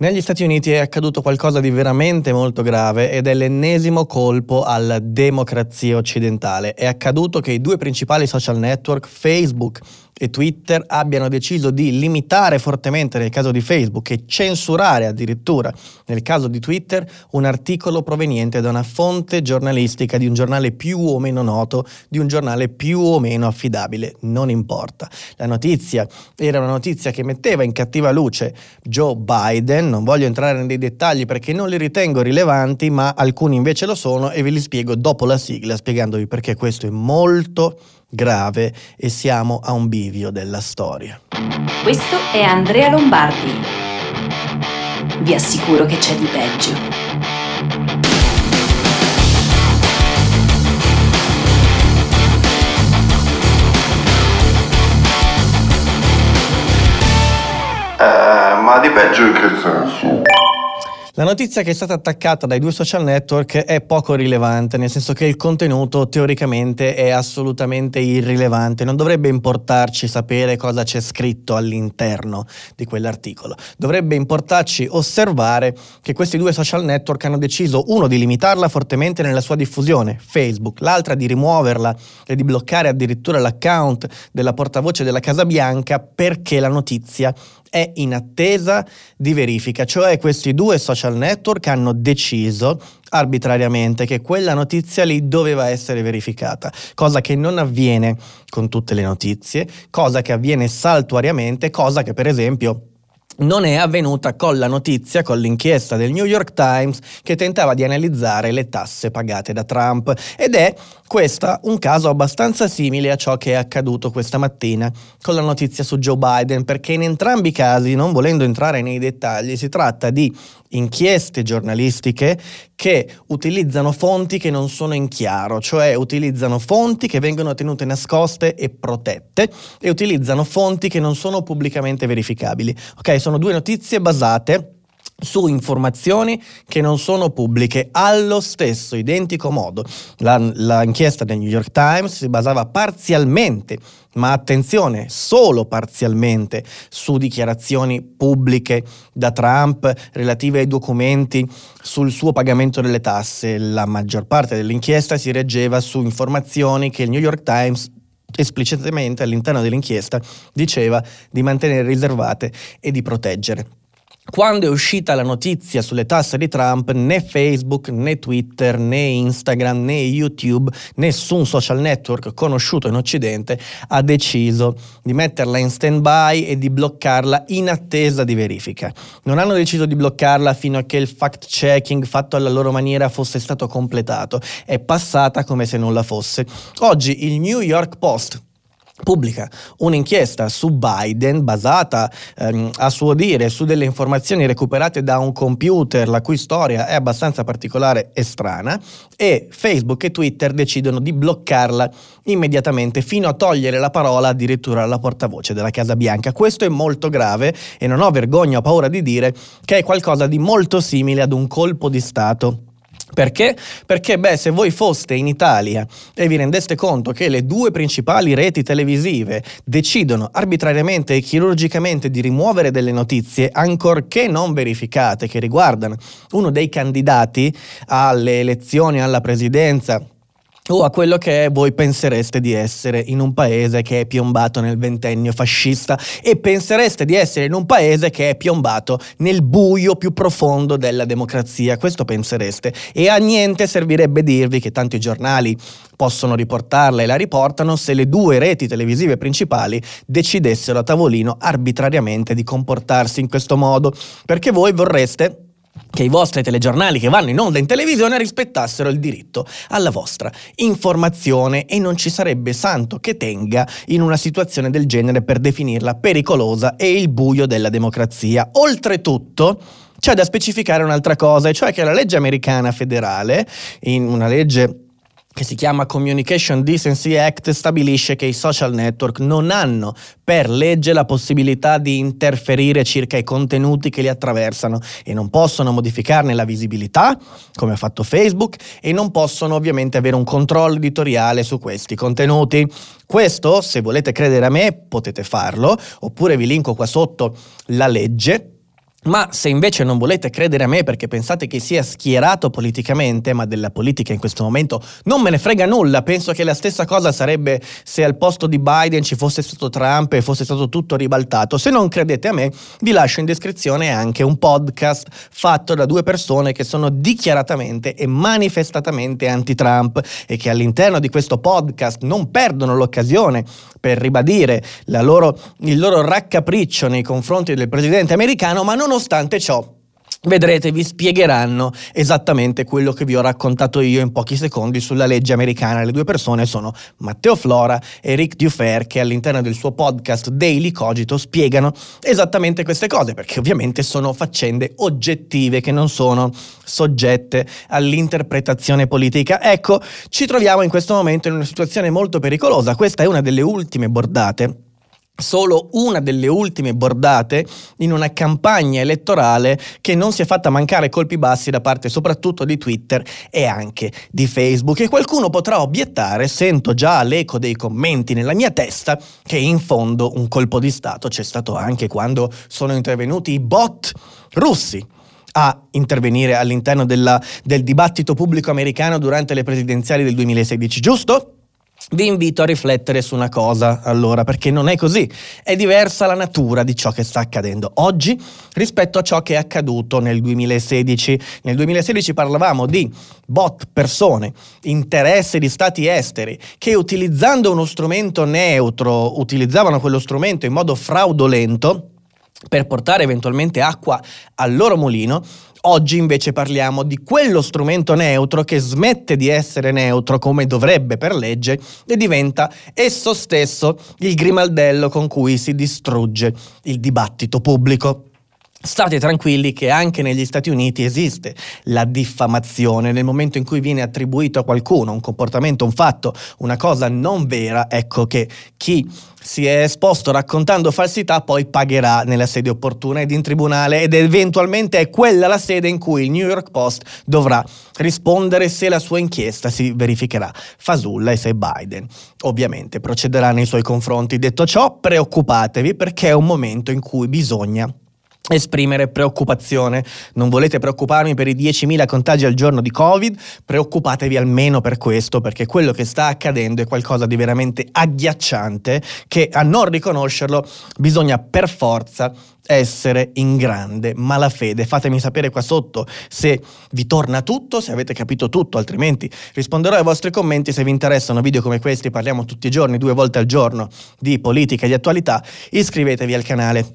Negli Stati Uniti è accaduto qualcosa di veramente molto grave ed è l'ennesimo colpo alla democrazia occidentale. È accaduto che i due principali social network, Facebook e Twitter abbiano deciso di limitare fortemente nel caso di Facebook e censurare addirittura nel caso di Twitter un articolo proveniente da una fonte giornalistica di un giornale più o meno noto, di un giornale più o meno affidabile, non importa. La notizia era una notizia che metteva in cattiva luce Joe Biden, non voglio entrare nei dettagli perché non li ritengo rilevanti, ma alcuni invece lo sono e ve li spiego dopo la sigla spiegandovi perché questo è molto grave e siamo a un bivio della storia. Questo è Andrea Lombardi. Vi assicuro che c'è di peggio. Eh, ma di peggio in che senso? La notizia che è stata attaccata dai due social network è poco rilevante, nel senso che il contenuto teoricamente è assolutamente irrilevante, non dovrebbe importarci sapere cosa c'è scritto all'interno di quell'articolo, dovrebbe importarci osservare che questi due social network hanno deciso uno di limitarla fortemente nella sua diffusione, Facebook, l'altra di rimuoverla e di bloccare addirittura l'account della portavoce della Casa Bianca perché la notizia è in attesa di verifica, cioè questi due social network hanno deciso arbitrariamente che quella notizia lì doveva essere verificata, cosa che non avviene con tutte le notizie, cosa che avviene saltuariamente, cosa che per esempio non è avvenuta con la notizia, con l'inchiesta del New York Times che tentava di analizzare le tasse pagate da Trump. Ed è questo un caso abbastanza simile a ciò che è accaduto questa mattina con la notizia su Joe Biden perché in entrambi i casi, non volendo entrare nei dettagli, si tratta di inchieste giornalistiche che utilizzano fonti che non sono in chiaro, cioè utilizzano fonti che vengono tenute nascoste e protette e utilizzano fonti che non sono pubblicamente verificabili. Ok, sono due notizie basate su informazioni che non sono pubbliche allo stesso identico modo. L'inchiesta del New York Times si basava parzialmente, ma attenzione, solo parzialmente, su dichiarazioni pubbliche da Trump relative ai documenti sul suo pagamento delle tasse. La maggior parte dell'inchiesta si reggeva su informazioni che il New York Times esplicitamente all'interno dell'inchiesta diceva di mantenere riservate e di proteggere. Quando è uscita la notizia sulle tasse di Trump, né Facebook, né Twitter, né Instagram, né YouTube, nessun social network conosciuto in Occidente ha deciso di metterla in stand-by e di bloccarla in attesa di verifica. Non hanno deciso di bloccarla fino a che il fact-checking fatto alla loro maniera fosse stato completato. È passata come se nulla fosse. Oggi il New York Post pubblica un'inchiesta su Biden basata ehm, a suo dire su delle informazioni recuperate da un computer la cui storia è abbastanza particolare e strana e Facebook e Twitter decidono di bloccarla immediatamente fino a togliere la parola addirittura alla portavoce della Casa Bianca. Questo è molto grave e non ho vergogna o paura di dire che è qualcosa di molto simile ad un colpo di Stato perché? Perché, beh, se voi foste in Italia e vi rendeste conto che le due principali reti televisive decidono arbitrariamente e chirurgicamente di rimuovere delle notizie, ancorché non verificate, che riguardano uno dei candidati alle elezioni alla presidenza o a quello che voi pensereste di essere in un paese che è piombato nel ventennio fascista e pensereste di essere in un paese che è piombato nel buio più profondo della democrazia. Questo pensereste. E a niente servirebbe dirvi che tanti giornali possono riportarla e la riportano se le due reti televisive principali decidessero a tavolino arbitrariamente di comportarsi in questo modo, perché voi vorreste che i vostri telegiornali che vanno in onda in televisione rispettassero il diritto alla vostra informazione e non ci sarebbe santo che tenga in una situazione del genere per definirla pericolosa e il buio della democrazia. Oltretutto, c'è da specificare un'altra cosa, e cioè che la legge americana federale, in una legge che si chiama Communication Decency Act stabilisce che i social network non hanno per legge la possibilità di interferire circa i contenuti che li attraversano e non possono modificarne la visibilità, come ha fatto Facebook, e non possono ovviamente avere un controllo editoriale su questi contenuti. Questo, se volete credere a me, potete farlo, oppure vi linko qua sotto la legge Ma se invece non volete credere a me perché pensate che sia schierato politicamente, ma della politica in questo momento non me ne frega nulla, penso che la stessa cosa sarebbe se al posto di Biden ci fosse stato Trump e fosse stato tutto ribaltato. Se non credete a me, vi lascio in descrizione anche un podcast fatto da due persone che sono dichiaratamente e manifestatamente anti-Trump e che all'interno di questo podcast non perdono l'occasione per ribadire loro, il loro raccapriccio nei confronti del presidente americano, ma nonostante ciò Vedrete, vi spiegheranno esattamente quello che vi ho raccontato io in pochi secondi sulla legge americana. Le due persone sono Matteo Flora e Rick Dufer che all'interno del suo podcast Daily Cogito spiegano esattamente queste cose, perché ovviamente sono faccende oggettive che non sono soggette all'interpretazione politica. Ecco, ci troviamo in questo momento in una situazione molto pericolosa. Questa è una delle ultime bordate solo una delle ultime bordate in una campagna elettorale che non si è fatta mancare colpi bassi da parte soprattutto di Twitter e anche di Facebook. E qualcuno potrà obiettare, sento già l'eco dei commenti nella mia testa, che in fondo un colpo di Stato c'è stato anche quando sono intervenuti i bot russi a intervenire all'interno della, del dibattito pubblico americano durante le presidenziali del 2016, giusto? Vi invito a riflettere su una cosa allora, perché non è così. È diversa la natura di ciò che sta accadendo oggi rispetto a ciò che è accaduto nel 2016. Nel 2016 parlavamo di bot, persone, interesse di stati esteri che utilizzando uno strumento neutro, utilizzavano quello strumento in modo fraudolento per portare eventualmente acqua al loro mulino Oggi invece parliamo di quello strumento neutro che smette di essere neutro come dovrebbe per legge e diventa esso stesso il grimaldello con cui si distrugge il dibattito pubblico. State tranquilli che anche negli Stati Uniti esiste la diffamazione. Nel momento in cui viene attribuito a qualcuno un comportamento, un fatto, una cosa non vera, ecco che chi si è esposto raccontando falsità poi pagherà nella sede opportuna ed in tribunale. Ed eventualmente è quella la sede in cui il New York Post dovrà rispondere se la sua inchiesta si verificherà. Fasulla e se Biden ovviamente procederà nei suoi confronti. Detto ciò, preoccupatevi perché è un momento in cui bisogna esprimere preoccupazione. Non volete preoccuparmi per i 10.000 contagi al giorno di Covid? Preoccupatevi almeno per questo, perché quello che sta accadendo è qualcosa di veramente agghiacciante che a non riconoscerlo bisogna per forza essere in grande malafede. Fatemi sapere qua sotto se vi torna tutto, se avete capito tutto, altrimenti risponderò ai vostri commenti. Se vi interessano video come questi, parliamo tutti i giorni, due volte al giorno di politica e di attualità, iscrivetevi al canale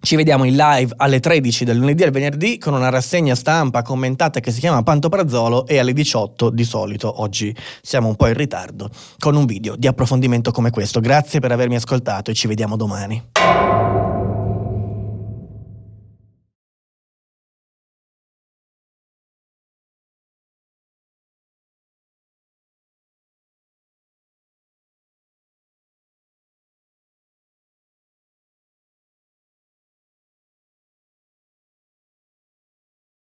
ci vediamo in live alle 13 del lunedì al venerdì con una rassegna stampa commentata che si chiama Pantoprazzolo e alle 18 di solito, oggi siamo un po' in ritardo, con un video di approfondimento come questo. Grazie per avermi ascoltato e ci vediamo domani.